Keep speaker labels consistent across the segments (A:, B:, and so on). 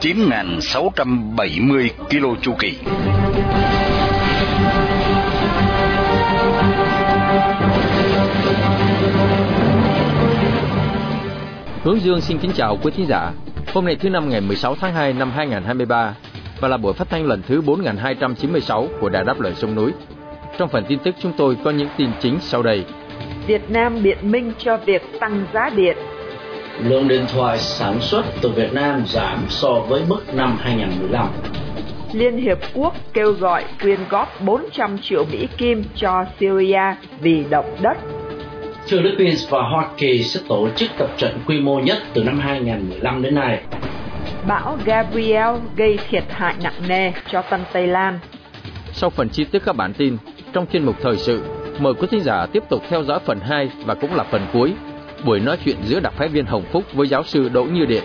A: 9.670 km chu kỳ.
B: Hướng Dương xin kính chào quý thính giả. Hôm nay thứ năm ngày 16 tháng 2 năm 2023 và là buổi phát thanh lần thứ 4296 của Đài Đáp Lời Sông Núi. Trong phần tin tức chúng tôi có những tin chính sau đây.
C: Việt Nam biện minh cho việc tăng giá điện.
D: Lượng điện thoại sản xuất từ Việt Nam giảm so với mức năm 2015.
C: Liên Hiệp Quốc kêu gọi quyên góp 400 triệu Mỹ Kim cho Syria vì động đất.
D: Philippines và Hoa Kỳ sẽ tổ chức tập trận quy mô nhất từ năm 2015 đến nay.
C: Bão Gabriel gây thiệt hại nặng nề cho Tân Tây Lan.
B: Sau phần chi tiết các bản tin, trong chuyên mục thời sự, mời quý thính giả tiếp tục theo dõi phần 2 và cũng là phần cuối, buổi nói chuyện giữa đặc phái viên Hồng Phúc với giáo sư Đỗ Như Điện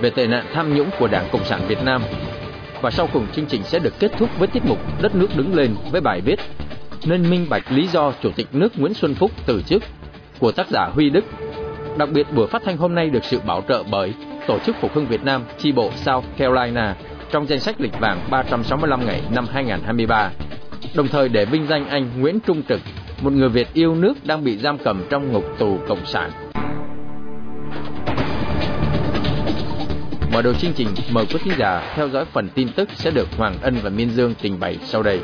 B: về tệ nạn tham nhũng của Đảng Cộng sản Việt Nam. Và sau cùng chương trình sẽ được kết thúc với tiết mục Đất nước đứng lên với bài viết Nên minh bạch lý do Chủ tịch nước Nguyễn Xuân Phúc từ chức của tác giả Huy Đức. Đặc biệt buổi phát thanh hôm nay được sự bảo trợ bởi Tổ chức Phục hưng Việt Nam chi bộ South Carolina trong danh sách lịch vàng 365 ngày năm 2023. Đồng thời để vinh danh anh Nguyễn Trung Trực, một người Việt yêu nước đang bị giam cầm trong ngục tù cộng sản. Mở đầu chương trình, mời quý khán giả theo dõi phần tin tức sẽ được Hoàng Ân và Miên Dương trình bày sau đây.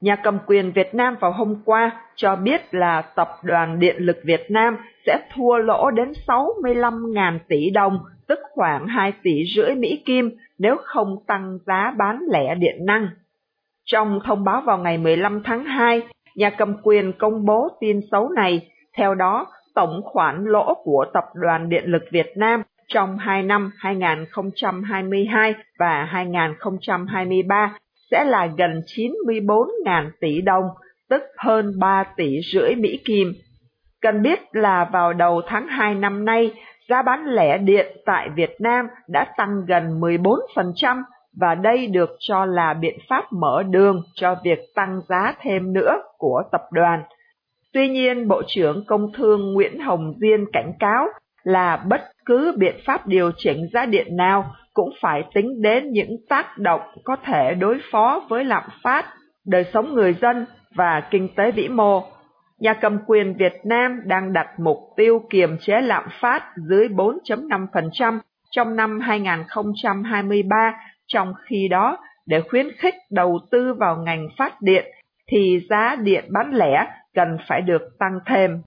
C: Nhà cầm quyền Việt Nam vào hôm qua cho biết là Tập đoàn Điện lực Việt Nam sẽ thua lỗ đến 65.000 tỷ đồng, tức khoảng 2 tỷ rưỡi Mỹ Kim nếu không tăng giá bán lẻ điện năng. Trong thông báo vào ngày 15 tháng 2, nhà cầm quyền công bố tin xấu này, theo đó tổng khoản lỗ của Tập đoàn Điện lực Việt Nam trong hai năm 2022 và 2023 sẽ là gần 94.000 tỷ đồng, tức hơn 3 tỷ rưỡi Mỹ Kim. Cần biết là vào đầu tháng 2 năm nay, giá bán lẻ điện tại Việt Nam đã tăng gần 14% và đây được cho là biện pháp mở đường cho việc tăng giá thêm nữa của tập đoàn. Tuy nhiên, Bộ trưởng Công Thương Nguyễn Hồng Diên cảnh cáo là bất cứ biện pháp điều chỉnh giá điện nào cũng phải tính đến những tác động có thể đối phó với lạm phát, đời sống người dân và kinh tế vĩ mô. Nhà cầm quyền Việt Nam đang đặt mục tiêu kiềm chế lạm phát dưới 4.5% trong năm 2023, trong khi đó để khuyến khích đầu tư vào ngành phát điện thì giá điện bán lẻ cần phải được tăng thêm.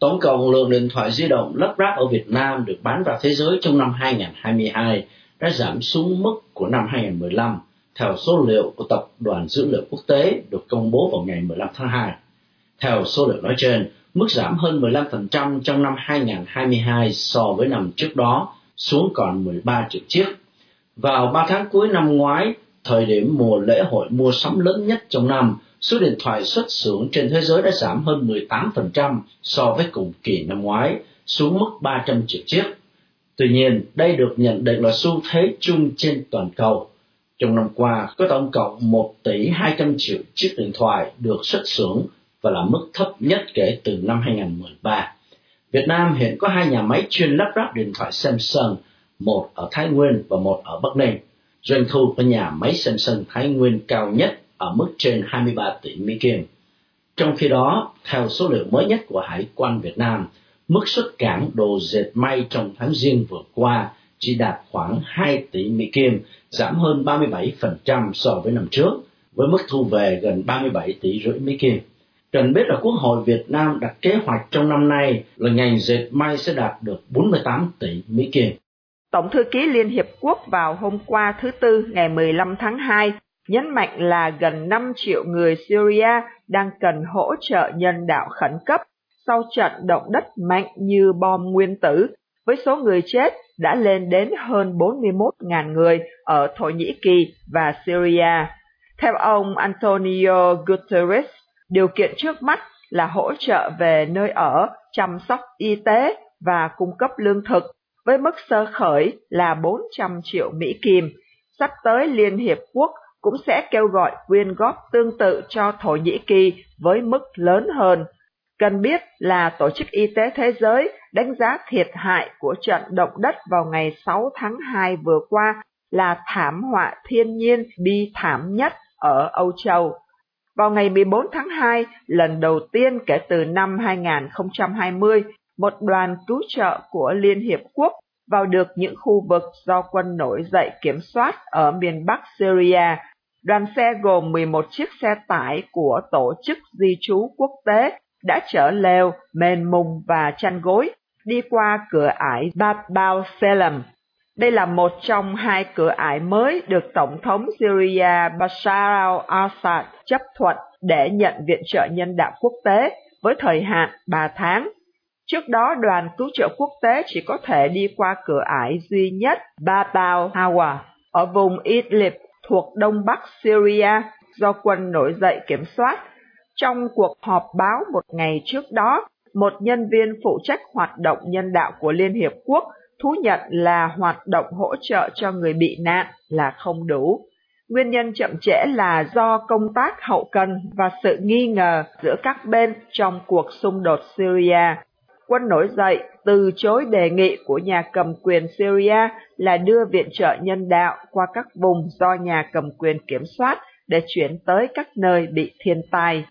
D: Tổng cộng lượng điện thoại di động lắp ráp ở Việt Nam được bán vào thế giới trong năm 2022 đã giảm xuống mức của năm 2015 theo số liệu của Tập đoàn Dữ liệu Quốc tế được công bố vào ngày 15 tháng 2. Theo số liệu nói trên, mức giảm hơn 15% trong năm 2022 so với năm trước đó, xuống còn 13 triệu chiếc. Vào 3 tháng cuối năm ngoái, thời điểm mùa lễ hội mua sắm lớn nhất trong năm, số điện thoại xuất xưởng trên thế giới đã giảm hơn 18% so với cùng kỳ năm ngoái, xuống mức 300 triệu chiếc. Tuy nhiên, đây được nhận định là xu thế chung trên toàn cầu. Trong năm qua, có tổng cộng 1 tỷ 200 triệu chiếc điện thoại được xuất xưởng và là mức thấp nhất kể từ năm 2013. Việt Nam hiện có hai nhà máy chuyên lắp ráp điện thoại Samsung, một ở Thái Nguyên và một ở Bắc Ninh. Doanh thu của nhà máy Samsung Thái Nguyên cao nhất ở mức trên 23 tỷ Mỹ Kim. Trong khi đó, theo số liệu mới nhất của Hải quan Việt Nam, mức xuất cảng đồ dệt may trong tháng riêng vừa qua chỉ đạt khoảng 2 tỷ Mỹ Kim, giảm hơn 37% so với năm trước, với mức thu về gần 37 tỷ rưỡi Mỹ Kim. Cần biết là Quốc hội Việt Nam đặt kế hoạch trong năm nay là ngành dệt may sẽ đạt được 48 tỷ Mỹ Kim.
C: Tổng thư ký Liên Hiệp Quốc vào hôm qua thứ Tư ngày 15 tháng 2 nhấn mạnh là gần 5 triệu người Syria đang cần hỗ trợ nhân đạo khẩn cấp sau trận động đất mạnh như bom nguyên tử với số người chết đã lên đến hơn 41.000 người ở Thổ Nhĩ Kỳ và Syria. Theo ông Antonio Guterres, điều kiện trước mắt là hỗ trợ về nơi ở, chăm sóc y tế và cung cấp lương thực với mức sơ khởi là 400 triệu Mỹ Kim. Sắp tới Liên Hiệp Quốc cũng sẽ kêu gọi quyên góp tương tự cho Thổ Nhĩ Kỳ với mức lớn hơn. Cần biết là Tổ chức Y tế Thế giới đánh giá thiệt hại của trận động đất vào ngày 6 tháng 2 vừa qua là thảm họa thiên nhiên bi thảm nhất ở Âu Châu. Vào ngày 14 tháng 2, lần đầu tiên kể từ năm 2020, một đoàn cứu trợ của Liên Hiệp Quốc vào được những khu vực do quân nổi dậy kiểm soát ở miền Bắc Syria. Đoàn xe gồm 11 chiếc xe tải của Tổ chức Di trú Quốc tế đã chở lều, mền mùng và chăn gối đi qua cửa ải Bab Bao Selam. Đây là một trong hai cửa ải mới được Tổng thống Syria Bashar al-Assad chấp thuận để nhận viện trợ nhân đạo quốc tế với thời hạn 3 tháng. Trước đó, đoàn cứu trợ quốc tế chỉ có thể đi qua cửa ải duy nhất Babao Hawa ở vùng Idlib thuộc đông bắc Syria do quân nổi dậy kiểm soát. Trong cuộc họp báo một ngày trước đó, một nhân viên phụ trách hoạt động nhân đạo của Liên Hiệp Quốc thú nhận là hoạt động hỗ trợ cho người bị nạn là không đủ. Nguyên nhân chậm trễ là do công tác hậu cần và sự nghi ngờ giữa các bên trong cuộc xung đột Syria. Quân nổi dậy từ chối đề nghị của nhà cầm quyền Syria là đưa viện trợ nhân đạo qua các vùng do nhà cầm quyền kiểm soát để chuyển tới các nơi bị thiên tai.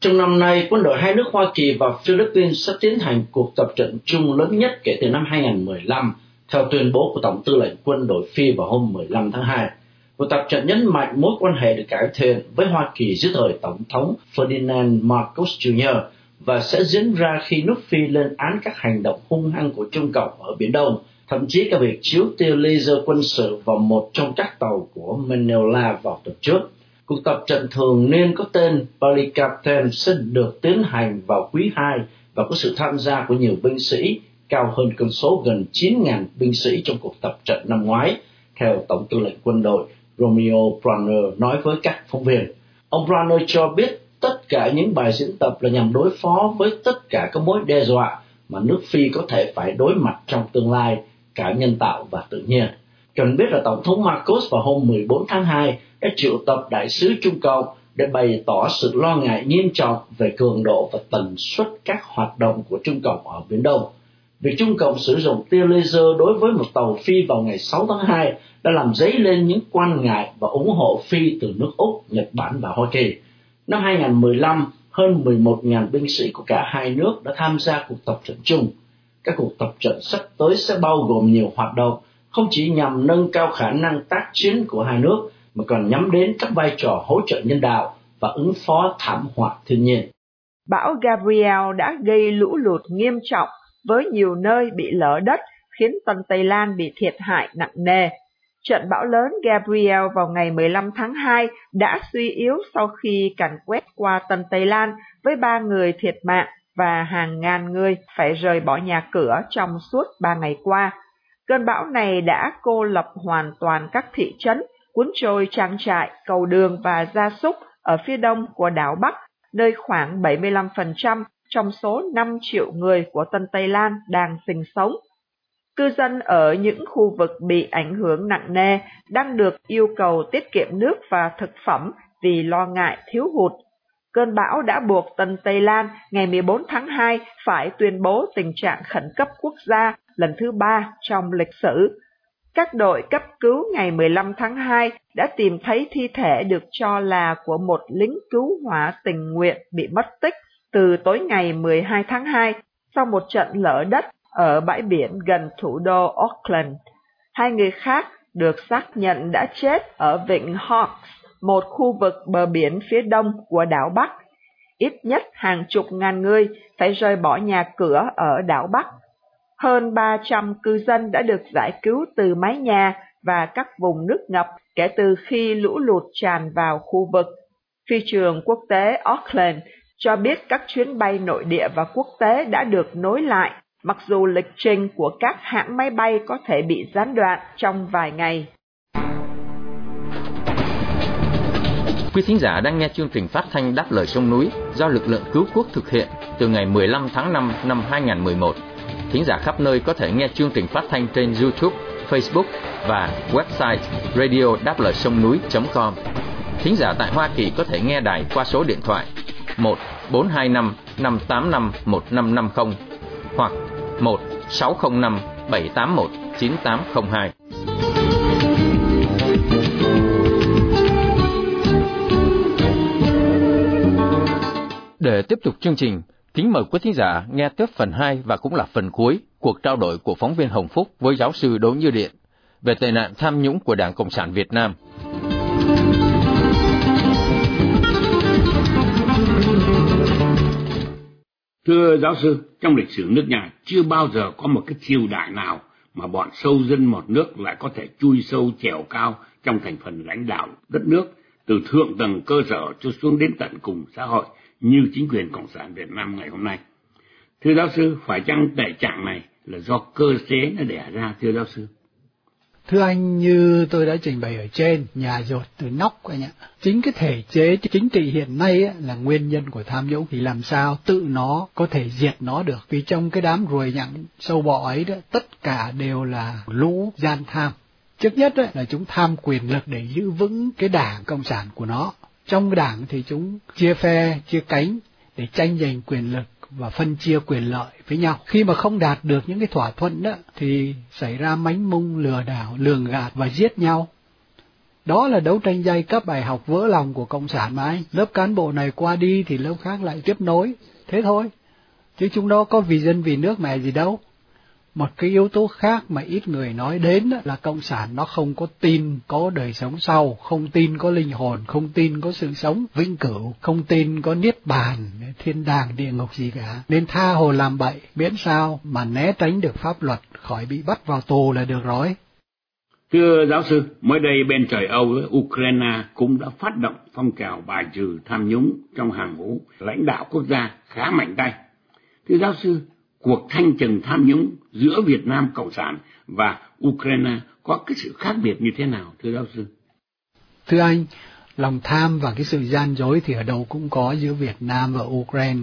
D: Trong năm nay, quân đội hai nước Hoa Kỳ và Philippines sẽ tiến hành cuộc tập trận chung lớn nhất kể từ năm 2015, theo tuyên bố của Tổng tư lệnh quân đội Phi vào hôm 15 tháng 2. Cuộc tập trận nhấn mạnh mối quan hệ được cải thiện với Hoa Kỳ dưới thời Tổng thống Ferdinand Marcos Jr và sẽ diễn ra khi nước Phi lên án các hành động hung hăng của Trung Cộng ở Biển Đông, thậm chí cả việc chiếu tia laser quân sự vào một trong các tàu của Manila vào tuần trước. Cuộc tập trận thường niên có tên Balikapten sẽ được tiến hành vào quý 2 và có sự tham gia của nhiều binh sĩ, cao hơn con số gần 9.000 binh sĩ trong cuộc tập trận năm ngoái, theo Tổng tư lệnh quân đội Romeo Brunner nói với các phóng viên. Ông Brunner cho biết tất cả những bài diễn tập là nhằm đối phó với tất cả các mối đe dọa mà nước Phi có thể phải đối mặt trong tương lai, cả nhân tạo và tự nhiên. Cần biết là Tổng thống Marcos vào hôm 14 tháng 2 đã triệu tập đại sứ Trung Cộng để bày tỏ sự lo ngại nghiêm trọng về cường độ và tần suất các hoạt động của Trung Cộng ở Biển Đông. Việc Trung Cộng sử dụng tia laser đối với một tàu Phi vào ngày 6 tháng 2 đã làm dấy lên những quan ngại và ủng hộ Phi từ nước Úc, Nhật Bản và Hoa Kỳ. Năm 2015, hơn 11.000 binh sĩ của cả hai nước đã tham gia cuộc tập trận chung. Các cuộc tập trận sắp tới sẽ bao gồm nhiều hoạt động, không chỉ nhằm nâng cao khả năng tác chiến của hai nước, mà còn nhắm đến các vai trò hỗ trợ nhân đạo và ứng phó thảm họa thiên nhiên.
C: Bão Gabriel đã gây lũ lụt nghiêm trọng với nhiều nơi bị lở đất, khiến Tân Tây Lan bị thiệt hại nặng nề. Trận bão lớn Gabriel vào ngày 15 tháng 2 đã suy yếu sau khi càn quét qua Tân Tây Lan với ba người thiệt mạng và hàng ngàn người phải rời bỏ nhà cửa trong suốt ba ngày qua. Cơn bão này đã cô lập hoàn toàn các thị trấn, cuốn trôi trang trại, cầu đường và gia súc ở phía đông của đảo Bắc, nơi khoảng 75% trong số 5 triệu người của Tân Tây Lan đang sinh sống. Cư dân ở những khu vực bị ảnh hưởng nặng nề đang được yêu cầu tiết kiệm nước và thực phẩm vì lo ngại thiếu hụt. Cơn bão đã buộc Tân Tây Lan ngày 14 tháng 2 phải tuyên bố tình trạng khẩn cấp quốc gia lần thứ ba trong lịch sử. Các đội cấp cứu ngày 15 tháng 2 đã tìm thấy thi thể được cho là của một lính cứu hỏa tình nguyện bị mất tích từ tối ngày 12 tháng 2 sau một trận lở đất ở bãi biển gần thủ đô Auckland. Hai người khác được xác nhận đã chết ở vịnh Hawks, một khu vực bờ biển phía đông của đảo Bắc. Ít nhất hàng chục ngàn người phải rời bỏ nhà cửa ở đảo Bắc. Hơn 300 cư dân đã được giải cứu từ mái nhà và các vùng nước ngập kể từ khi lũ lụt tràn vào khu vực. Phi trường quốc tế Auckland cho biết các chuyến bay nội địa và quốc tế đã được nối lại mặc dù lịch trình của các hãng máy bay có thể bị gián đoạn trong vài ngày.
B: Quý thính giả đang nghe chương trình phát thanh Đáp lời sông núi do lực lượng cứu quốc thực hiện từ ngày 15 tháng 5 năm 2011. Thính giả khắp nơi có thể nghe chương trình phát thanh trên YouTube, Facebook và website radio đáp lời sông núi.com. Thính giả tại Hoa Kỳ có thể nghe đài qua số điện thoại 1 425 585 1550 hoặc 1 605 781 9802. Để tiếp tục chương trình, kính mời quý thính giả nghe tiếp phần 2 và cũng là phần cuối cuộc trao đổi của phóng viên Hồng Phúc với giáo sư Đỗ Như Điện về tệ nạn tham nhũng của Đảng Cộng sản Việt Nam.
E: Thưa giáo sư, trong lịch sử nước nhà chưa bao giờ có một cái triều đại nào mà bọn sâu dân một nước lại có thể chui sâu trèo cao trong thành phần lãnh đạo đất nước từ thượng tầng cơ sở cho xuống đến tận cùng xã hội như chính quyền Cộng sản Việt Nam ngày hôm nay. Thưa giáo sư, phải chăng tệ trạng này là do cơ chế nó đẻ ra thưa giáo sư?
F: Thưa anh, như tôi đã trình bày ở trên, nhà dột từ nóc anh ạ. Chính cái thể chế chính trị hiện nay ấy, là nguyên nhân của tham nhũng thì làm sao tự nó có thể diệt nó được. Vì trong cái đám ruồi nhặng sâu bọ ấy đó, tất cả đều là lũ gian tham. Trước nhất ấy, là chúng tham quyền lực để giữ vững cái đảng cộng sản của nó. Trong đảng thì chúng chia phe, chia cánh để tranh giành quyền lực và phân chia quyền lợi với nhau. Khi mà không đạt được những cái thỏa thuận đó thì xảy ra mánh mung lừa đảo, lường gạt và giết nhau. Đó là đấu tranh giai cấp bài học vỡ lòng của Cộng sản mà anh. Lớp cán bộ này qua đi thì lớp khác lại tiếp nối. Thế thôi. Chứ chúng đó có vì dân vì nước mẹ gì đâu. Một cái yếu tố khác mà ít người nói đến là Cộng sản nó không có tin có đời sống sau, không tin có linh hồn, không tin có sự sống vĩnh cửu, không tin có niết bàn, thiên đàng, địa ngục gì cả. Nên tha hồ làm bậy, miễn sao mà né tránh được pháp luật khỏi bị bắt vào tù là được rồi.
E: Thưa giáo sư, mới đây bên trời Âu, Ukraine cũng đã phát động phong trào bài trừ tham nhũng trong hàng ngũ lãnh đạo quốc gia khá mạnh tay. Thưa giáo sư, cuộc thanh trừng tham nhũng giữa Việt Nam Cộng sản và Ukraine có cái sự khác biệt như thế nào, thưa giáo sư?
F: Thưa anh, lòng tham và cái sự gian dối thì ở đâu cũng có giữa Việt Nam và Ukraine.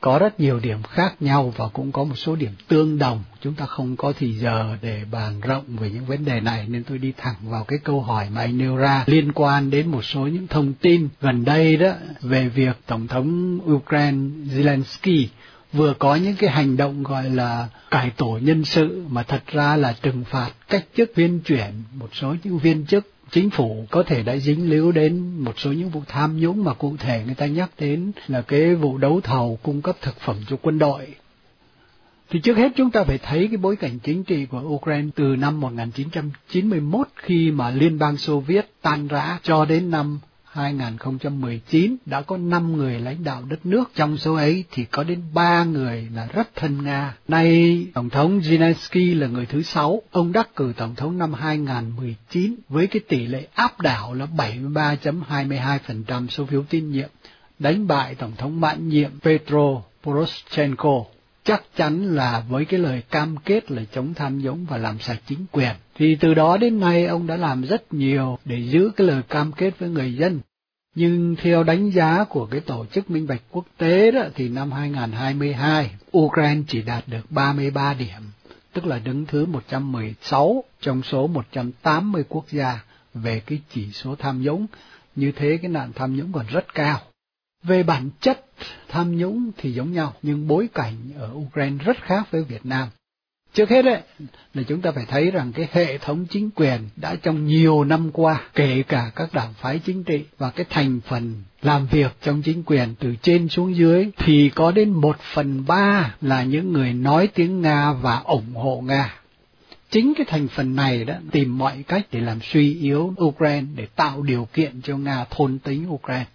F: Có rất nhiều điểm khác nhau và cũng có một số điểm tương đồng. Chúng ta không có thì giờ để bàn rộng về những vấn đề này nên tôi đi thẳng vào cái câu hỏi mà anh nêu ra liên quan đến một số những thông tin gần đây đó về việc Tổng thống Ukraine Zelensky vừa có những cái hành động gọi là cải tổ nhân sự mà thật ra là trừng phạt cách chức viên chuyển một số những viên chức chính phủ, có thể đã dính líu đến một số những vụ tham nhũng mà cụ thể người ta nhắc đến là cái vụ đấu thầu cung cấp thực phẩm cho quân đội. Thì trước hết chúng ta phải thấy cái bối cảnh chính trị của Ukraine từ năm 1991 khi mà Liên bang Xô Viết tan rã cho đến năm 2019 đã có 5 người lãnh đạo đất nước, trong số ấy thì có đến 3 người là rất thân Nga. Nay Tổng thống Zelensky là người thứ sáu, ông đắc cử Tổng thống năm 2019 với cái tỷ lệ áp đảo là 73.22% số phiếu tín nhiệm, đánh bại Tổng thống mãn nhiệm Petro Poroshenko chắc chắn là với cái lời cam kết là chống tham nhũng và làm sạch chính quyền. Thì từ đó đến nay ông đã làm rất nhiều để giữ cái lời cam kết với người dân. Nhưng theo đánh giá của cái tổ chức minh bạch quốc tế đó thì năm 2022 Ukraine chỉ đạt được 33 điểm, tức là đứng thứ 116 trong số 180 quốc gia về cái chỉ số tham nhũng. Như thế cái nạn tham nhũng còn rất cao. Về bản chất, tham nhũng thì giống nhau, nhưng bối cảnh ở Ukraine rất khác với Việt Nam. Trước hết ấy, là chúng ta phải thấy rằng cái hệ thống chính quyền đã trong nhiều năm qua, kể cả các đảng phái chính trị và cái thành phần làm việc trong chính quyền từ trên xuống dưới, thì có đến một phần ba là những người nói tiếng Nga và ủng hộ Nga. Chính cái thành phần này đã tìm mọi cách để làm suy yếu Ukraine, để tạo điều kiện cho Nga thôn tính Ukraine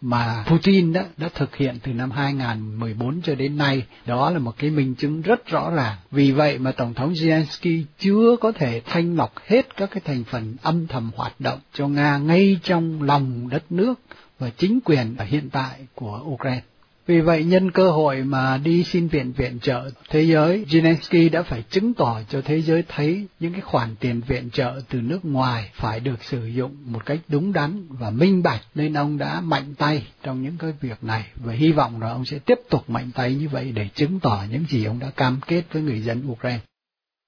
F: mà Putin đã, đã thực hiện từ năm 2014 cho đến nay, đó là một cái minh chứng rất rõ ràng. Vì vậy mà Tổng thống Zelensky chưa có thể thanh lọc hết các cái thành phần âm thầm hoạt động cho Nga ngay trong lòng đất nước và chính quyền ở hiện tại của Ukraine. Vì vậy nhân cơ hội mà đi xin viện viện trợ thế giới, Zelensky đã phải chứng tỏ cho thế giới thấy những cái khoản tiền viện trợ từ nước ngoài phải được sử dụng một cách đúng đắn và minh bạch nên ông đã mạnh tay trong những cái việc này và hy vọng là ông sẽ tiếp tục mạnh tay như vậy để chứng tỏ những gì ông đã cam kết với người dân Ukraine.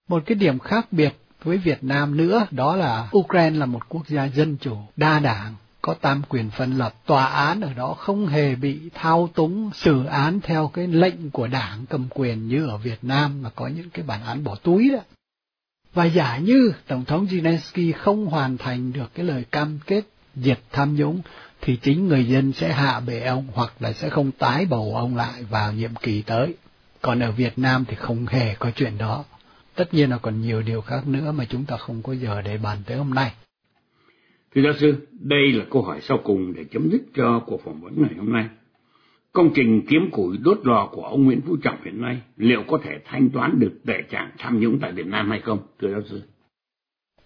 F: Một cái điểm khác biệt với Việt Nam nữa đó là Ukraine là một quốc gia dân chủ, đa đảng, có tam quyền phân lập, tòa án ở đó không hề bị thao túng xử án theo cái lệnh của đảng cầm quyền như ở Việt Nam mà có những cái bản án bỏ túi đó. Và giả như Tổng thống Zelensky không hoàn thành được cái lời cam kết diệt tham nhũng thì chính người dân sẽ hạ bệ ông hoặc là sẽ không tái bầu ông lại vào nhiệm kỳ tới. Còn ở Việt Nam thì không hề có chuyện đó. Tất nhiên là còn nhiều điều khác nữa mà chúng ta không có giờ để bàn tới hôm nay.
E: Thưa giáo sư, đây là câu hỏi sau cùng để chấm dứt cho cuộc phỏng vấn ngày hôm nay. Công trình kiếm củi đốt lò của ông Nguyễn Phú Trọng hiện nay liệu có thể thanh toán được tệ trạng tham nhũng tại Việt Nam hay không, thưa giáo sư?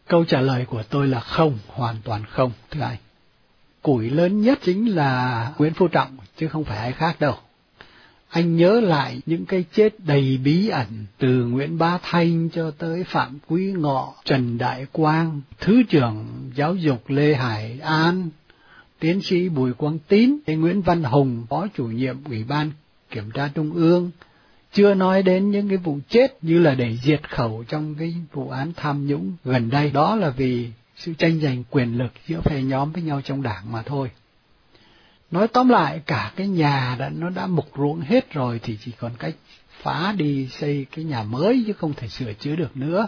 F: Câu trả lời của tôi là không, hoàn toàn không, thưa anh. Củi lớn nhất chính là Nguyễn Phú Trọng, chứ không phải ai khác đâu anh nhớ lại những cái chết đầy bí ẩn từ Nguyễn Bá Thanh cho tới Phạm Quý Ngọ, Trần Đại Quang, Thứ trưởng Giáo dục Lê Hải An, tiến sĩ Bùi Quang Tín, Nguyễn Văn Hùng, Phó chủ nhiệm Ủy ban Kiểm tra Trung ương, chưa nói đến những cái vụ chết như là để diệt khẩu trong cái vụ án tham nhũng gần đây, đó là vì sự tranh giành quyền lực giữa phe nhóm với nhau trong đảng mà thôi. Nói tóm lại cả cái nhà đã nó đã mục ruộng hết rồi thì chỉ còn cách phá đi xây cái nhà mới chứ không thể sửa chữa được nữa.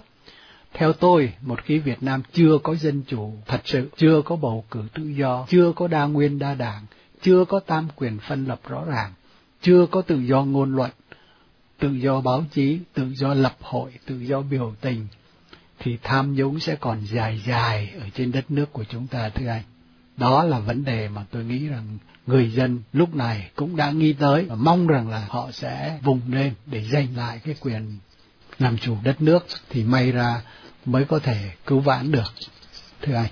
F: Theo tôi, một khi Việt Nam chưa có dân chủ thật sự, chưa có bầu cử tự do, chưa có đa nguyên đa đảng, chưa có tam quyền phân lập rõ ràng, chưa có tự do ngôn luận, tự do báo chí, tự do lập hội, tự do biểu tình, thì tham nhũng sẽ còn dài dài ở trên đất nước của chúng ta thưa anh. Đó là vấn đề mà tôi nghĩ rằng người dân lúc này cũng đã nghĩ tới và mong rằng là họ sẽ vùng lên để giành lại cái quyền làm chủ đất nước thì may ra mới có thể cứu vãn được. Thưa anh.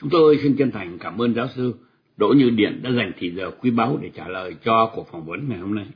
E: Chúng tôi xin chân thành cảm ơn giáo sư Đỗ Như Điện đã dành thời giờ quý báu để trả lời cho cuộc phỏng vấn ngày hôm nay.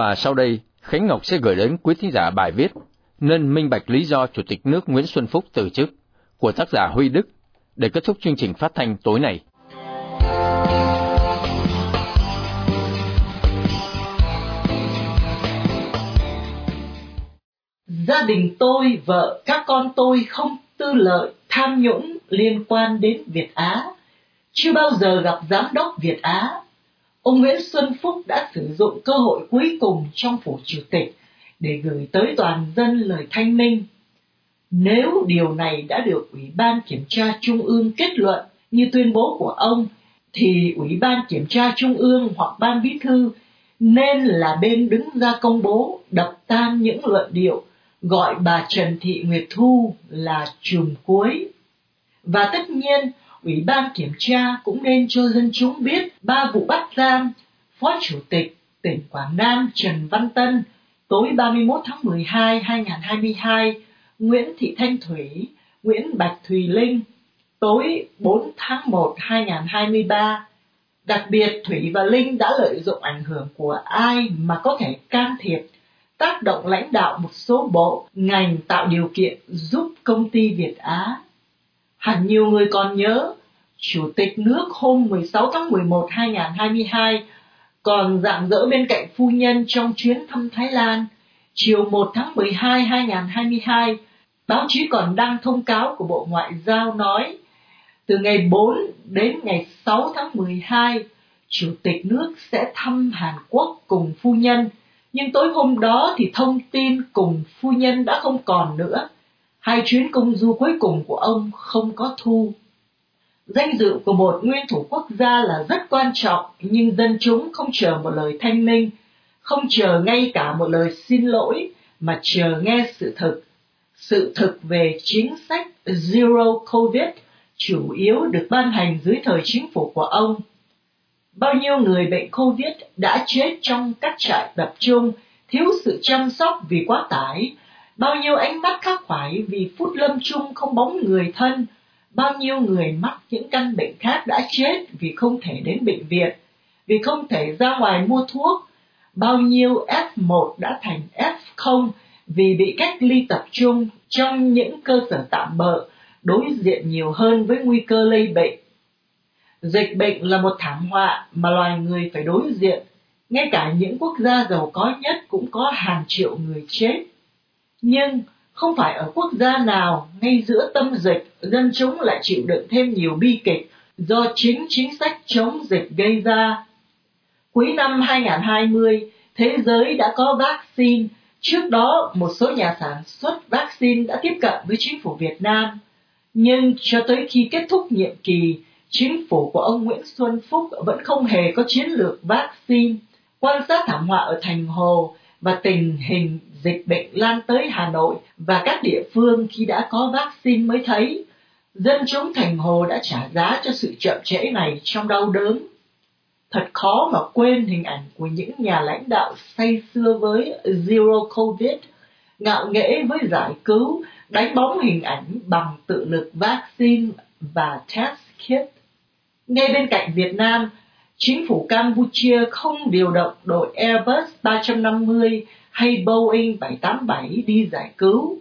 B: Và sau đây, Khánh Ngọc sẽ gửi đến quý thính giả bài viết Nên minh bạch lý do Chủ tịch nước Nguyễn Xuân Phúc từ chức của tác giả Huy Đức để kết thúc chương trình phát thanh tối nay.
G: Gia đình tôi, vợ, các con tôi không tư lợi, tham nhũng liên quan đến Việt Á. Chưa bao giờ gặp giám đốc Việt Á ông Nguyễn Xuân Phúc đã sử dụng cơ hội cuối cùng trong phủ chủ tịch để gửi tới toàn dân lời thanh minh. Nếu điều này đã được Ủy ban Kiểm tra Trung ương kết luận như tuyên bố của ông, thì Ủy ban Kiểm tra Trung ương hoặc Ban Bí thư nên là bên đứng ra công bố đập tan những luận điệu gọi bà Trần Thị Nguyệt Thu là trùm cuối. Và tất nhiên, Ủy ban kiểm tra cũng nên cho dân chúng biết ba vụ bắt giam Phó Chủ tịch tỉnh Quảng Nam Trần Văn Tân tối 31 tháng 12 2022, Nguyễn Thị Thanh Thủy, Nguyễn Bạch Thùy Linh tối 4 tháng 1 2023. Đặc biệt Thủy và Linh đã lợi dụng ảnh hưởng của ai mà có thể can thiệp tác động lãnh đạo một số bộ ngành tạo điều kiện giúp công ty Việt Á Hẳn nhiều người còn nhớ, Chủ tịch nước hôm 16 tháng 11 2022 còn dạng dỡ bên cạnh phu nhân trong chuyến thăm Thái Lan. Chiều 1 tháng 12 2022, báo chí còn đăng thông cáo của Bộ Ngoại giao nói từ ngày 4 đến ngày 6 tháng 12, Chủ tịch nước sẽ thăm Hàn Quốc cùng phu nhân, nhưng tối hôm đó thì thông tin cùng phu nhân đã không còn nữa hai chuyến công du cuối cùng của ông không có thu. Danh dự của một nguyên thủ quốc gia là rất quan trọng, nhưng dân chúng không chờ một lời thanh minh, không chờ ngay cả một lời xin lỗi, mà chờ nghe sự thực. Sự thực về chính sách Zero Covid chủ yếu được ban hành dưới thời chính phủ của ông. Bao nhiêu người bệnh Covid đã chết trong các trại tập trung, thiếu sự chăm sóc vì quá tải, bao nhiêu ánh mắt khắc khoải vì phút lâm chung không bóng người thân, bao nhiêu người mắc những căn bệnh khác đã chết vì không thể đến bệnh viện, vì không thể ra ngoài mua thuốc, bao nhiêu F1 đã thành F0 vì bị cách ly tập trung trong những cơ sở tạm bợ, đối diện nhiều hơn với nguy cơ lây bệnh. Dịch bệnh là một thảm họa mà loài người phải đối diện, ngay cả những quốc gia giàu có nhất cũng có hàng triệu người chết. Nhưng không phải ở quốc gia nào ngay giữa tâm dịch dân chúng lại chịu đựng thêm nhiều bi kịch do chính chính sách chống dịch gây ra. Cuối năm 2020, thế giới đã có vaccine Trước đó, một số nhà sản xuất vaccine đã tiếp cận với chính phủ Việt Nam, nhưng cho tới khi kết thúc nhiệm kỳ, chính phủ của ông Nguyễn Xuân Phúc vẫn không hề có chiến lược vaccine. Quan sát thảm họa ở Thành Hồ và tình hình dịch bệnh lan tới Hà Nội và các địa phương khi đã có vaccine mới thấy, dân chúng Thành Hồ đã trả giá cho sự chậm trễ này trong đau đớn thật khó mà quên hình ảnh của những nhà lãnh đạo say xưa với Zero Covid, ngạo nghễ với giải cứu, đánh bóng hình ảnh bằng tự lực vaccine và test kit. Ngay bên cạnh Việt Nam, chính phủ Campuchia không điều động đội Airbus 350 hay Boeing 787 đi giải cứu.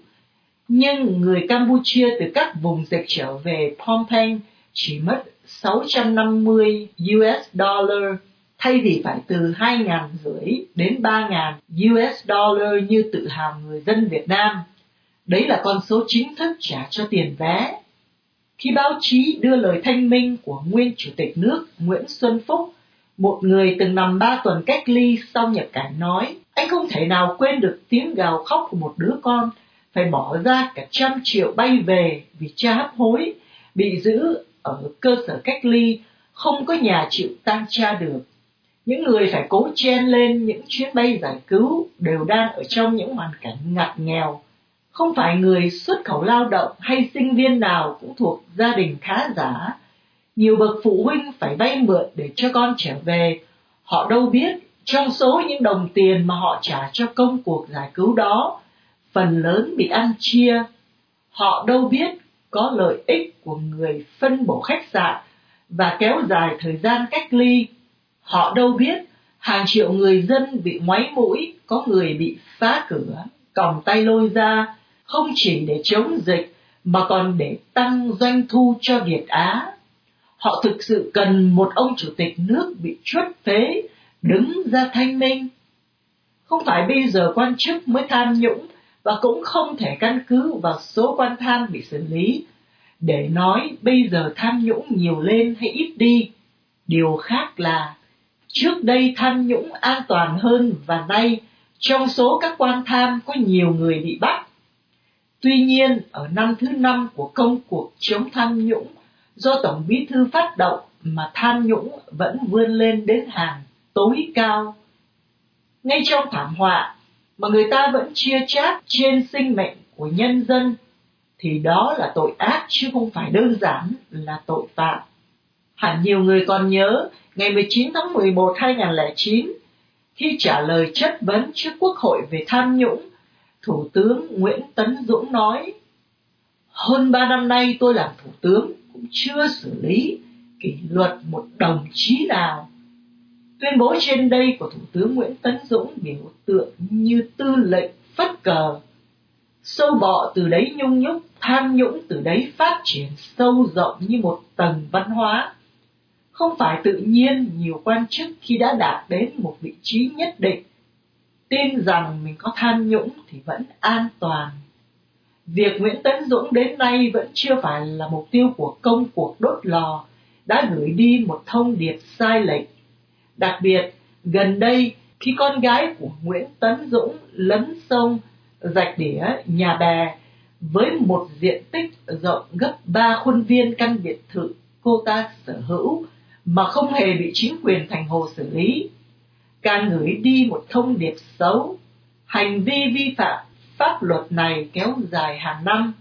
G: Nhưng người Campuchia từ các vùng dịch trở về Phnom Penh chỉ mất 650 US dollar thay vì phải từ 2.000 rưỡi đến 3.000 US dollar như tự hào người dân Việt Nam. Đấy là con số chính thức trả cho tiền vé. Khi báo chí đưa lời thanh minh của nguyên chủ tịch nước Nguyễn Xuân Phúc, một người từng nằm ba tuần cách ly sau nhập cảnh nói, anh không thể nào quên được tiếng gào khóc của một đứa con, phải bỏ ra cả trăm triệu bay về vì cha hấp hối, bị giữ ở cơ sở cách ly không có nhà chịu tang cha được. Những người phải cố chen lên những chuyến bay giải cứu đều đang ở trong những hoàn cảnh ngặt nghèo. Không phải người xuất khẩu lao động hay sinh viên nào cũng thuộc gia đình khá giả. Nhiều bậc phụ huynh phải vay mượn để cho con trở về. Họ đâu biết trong số những đồng tiền mà họ trả cho công cuộc giải cứu đó phần lớn bị ăn chia họ đâu biết có lợi ích của người phân bổ khách sạn và kéo dài thời gian cách ly. Họ đâu biết hàng triệu người dân bị ngoáy mũi, có người bị phá cửa, còng tay lôi ra, không chỉ để chống dịch mà còn để tăng doanh thu cho Việt Á. Họ thực sự cần một ông chủ tịch nước bị chuất phế, đứng ra thanh minh. Không phải bây giờ quan chức mới tham nhũng và cũng không thể căn cứ vào số quan tham bị xử lý để nói bây giờ tham nhũng nhiều lên hay ít đi. Điều khác là trước đây tham nhũng an toàn hơn và nay trong số các quan tham có nhiều người bị bắt. Tuy nhiên, ở năm thứ năm của công cuộc chống tham nhũng do Tổng Bí thư phát động mà tham nhũng vẫn vươn lên đến hàng tối cao. Ngay trong thảm họa mà người ta vẫn chia chác trên sinh mệnh của nhân dân thì đó là tội ác chứ không phải đơn giản là tội phạm. Hẳn nhiều người còn nhớ ngày 19 tháng 11 2009 khi trả lời chất vấn trước Quốc hội về tham nhũng, Thủ tướng Nguyễn Tấn Dũng nói Hơn ba năm nay tôi làm Thủ tướng cũng chưa xử lý kỷ luật một đồng chí nào. Tuyên bố trên đây của Thủ tướng Nguyễn Tấn Dũng biểu tượng như tư lệnh phất cờ. Sâu bọ từ đấy nhung nhúc, tham nhũng từ đấy phát triển sâu rộng như một tầng văn hóa. Không phải tự nhiên, nhiều quan chức khi đã đạt đến một vị trí nhất định, tin rằng mình có tham nhũng thì vẫn an toàn. Việc nguyễn tấn dũng đến nay vẫn chưa phải là mục tiêu của công cuộc đốt lò, đã gửi đi một thông điệp sai lệch đặc biệt gần đây khi con gái của nguyễn tấn dũng lấn sông rạch đĩa nhà bè với một diện tích rộng gấp ba khuôn viên căn biệt thự cô ta sở hữu mà không hề bị chính quyền thành hồ xử lý càng gửi đi một thông điệp xấu hành vi vi phạm pháp luật này kéo dài hàng năm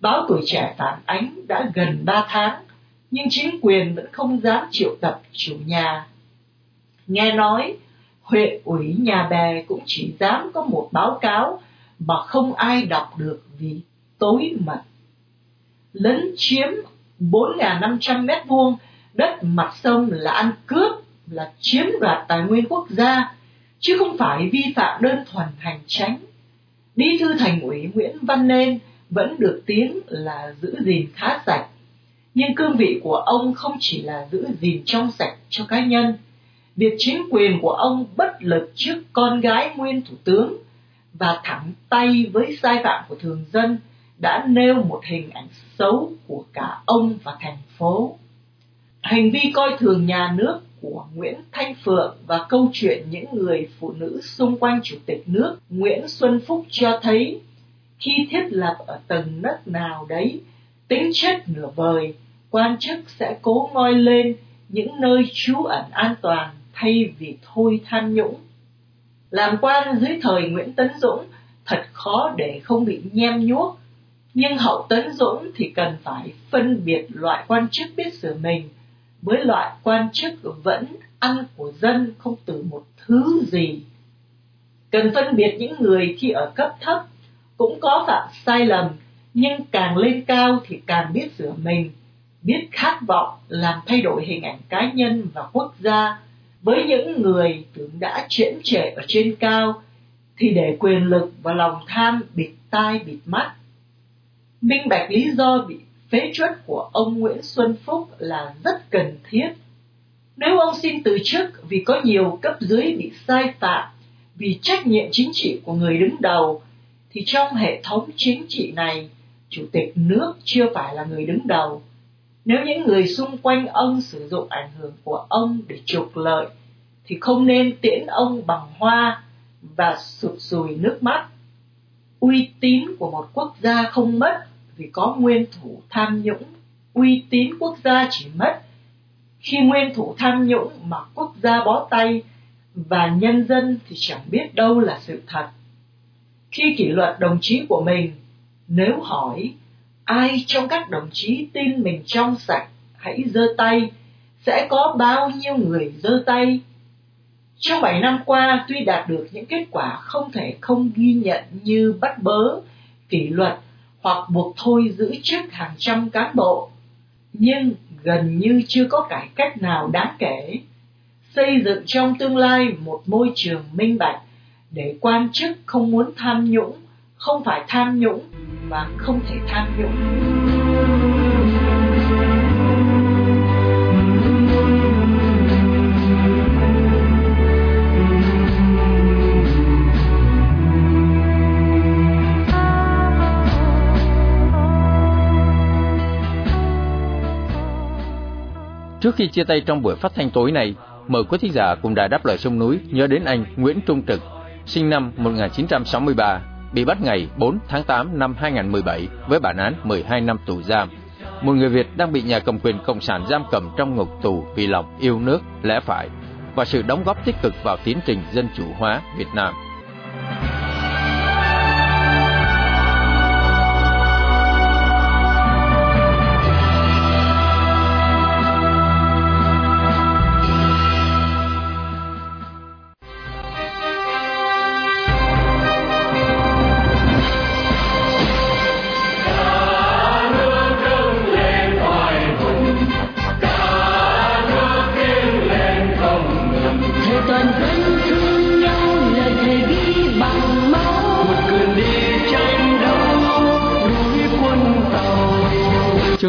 G: báo tuổi trẻ phản ánh đã gần 3 tháng, nhưng chính quyền vẫn không dám triệu tập chủ nhà. Nghe nói, huyện ủy nhà bè cũng chỉ dám có một báo cáo mà không ai đọc được vì tối mật. Lấn chiếm 4.500 mét vuông đất mặt sông là ăn cướp, là chiếm đoạt tài nguyên quốc gia, chứ không phải vi phạm đơn thuần hành tránh. Bí thư thành ủy Nguyễn Văn Nên vẫn được tiếng là giữ gìn khá sạch, nhưng cương vị của ông không chỉ là giữ gìn trong sạch cho cá nhân. Việc chính quyền của ông bất lực trước con gái nguyên thủ tướng và thẳng tay với sai phạm của thường dân đã nêu một hình ảnh xấu của cả ông và thành phố. Hành vi coi thường nhà nước của Nguyễn Thanh Phượng và câu chuyện những người phụ nữ xung quanh Chủ tịch nước Nguyễn Xuân Phúc cho thấy khi thiết lập ở tầng nấc nào đấy, tính chất nửa vời, quan chức sẽ cố ngoi lên những nơi trú ẩn an toàn thay vì thôi tham nhũng. Làm quan dưới thời Nguyễn Tấn Dũng thật khó để không bị nhem nhuốc, nhưng hậu Tấn Dũng thì cần phải phân biệt loại quan chức biết sửa mình với loại quan chức vẫn ăn của dân không từ một thứ gì. Cần phân biệt những người khi ở cấp thấp cũng có phạm sai lầm, nhưng càng lên cao thì càng biết sửa mình, biết khát vọng làm thay đổi hình ảnh cá nhân và quốc gia. Với những người tưởng đã chuyển trệ ở trên cao, thì để quyền lực và lòng tham bịt tai bịt mắt. Minh bạch lý do bị phế truất của ông Nguyễn Xuân Phúc là rất cần thiết. Nếu ông xin từ chức vì có nhiều cấp dưới bị sai phạm, vì trách nhiệm chính trị của người đứng đầu, thì trong hệ thống chính trị này, chủ tịch nước chưa phải là người đứng đầu. Nếu những người xung quanh ông sử dụng ảnh hưởng của ông để trục lợi, thì không nên tiễn ông bằng hoa và sụt sùi nước mắt. Uy tín của một quốc gia không mất vì có nguyên thủ tham nhũng uy tín quốc gia chỉ mất khi nguyên thủ tham nhũng mà quốc gia bó tay và nhân dân thì chẳng biết đâu là sự thật khi kỷ luật đồng chí của mình nếu hỏi ai trong các đồng chí tin mình trong sạch, hãy giơ tay. Sẽ có bao nhiêu người giơ tay? Trong bảy năm qua, tuy đạt được những kết quả không thể không ghi nhận như bắt bớ, kỷ luật hoặc buộc thôi giữ chức hàng trăm cán bộ, nhưng gần như chưa có cải cách nào đáng kể. Xây dựng trong tương lai một môi trường minh bạch để quan chức không muốn tham nhũng không phải tham nhũng và không thể tham nhũng.
B: Trước khi chia tay trong buổi phát thanh tối này, mời quý thính giả cùng đài đáp lời sông núi nhớ đến anh Nguyễn Trung Trực, sinh năm 1963, bị bắt ngày 4 tháng 8 năm 2017 với bản án 12 năm tù giam. Một người Việt đang bị nhà cầm quyền cộng sản giam cầm trong ngục tù vì lòng yêu nước, lẽ phải và sự đóng góp tích cực vào tiến trình dân chủ hóa Việt Nam.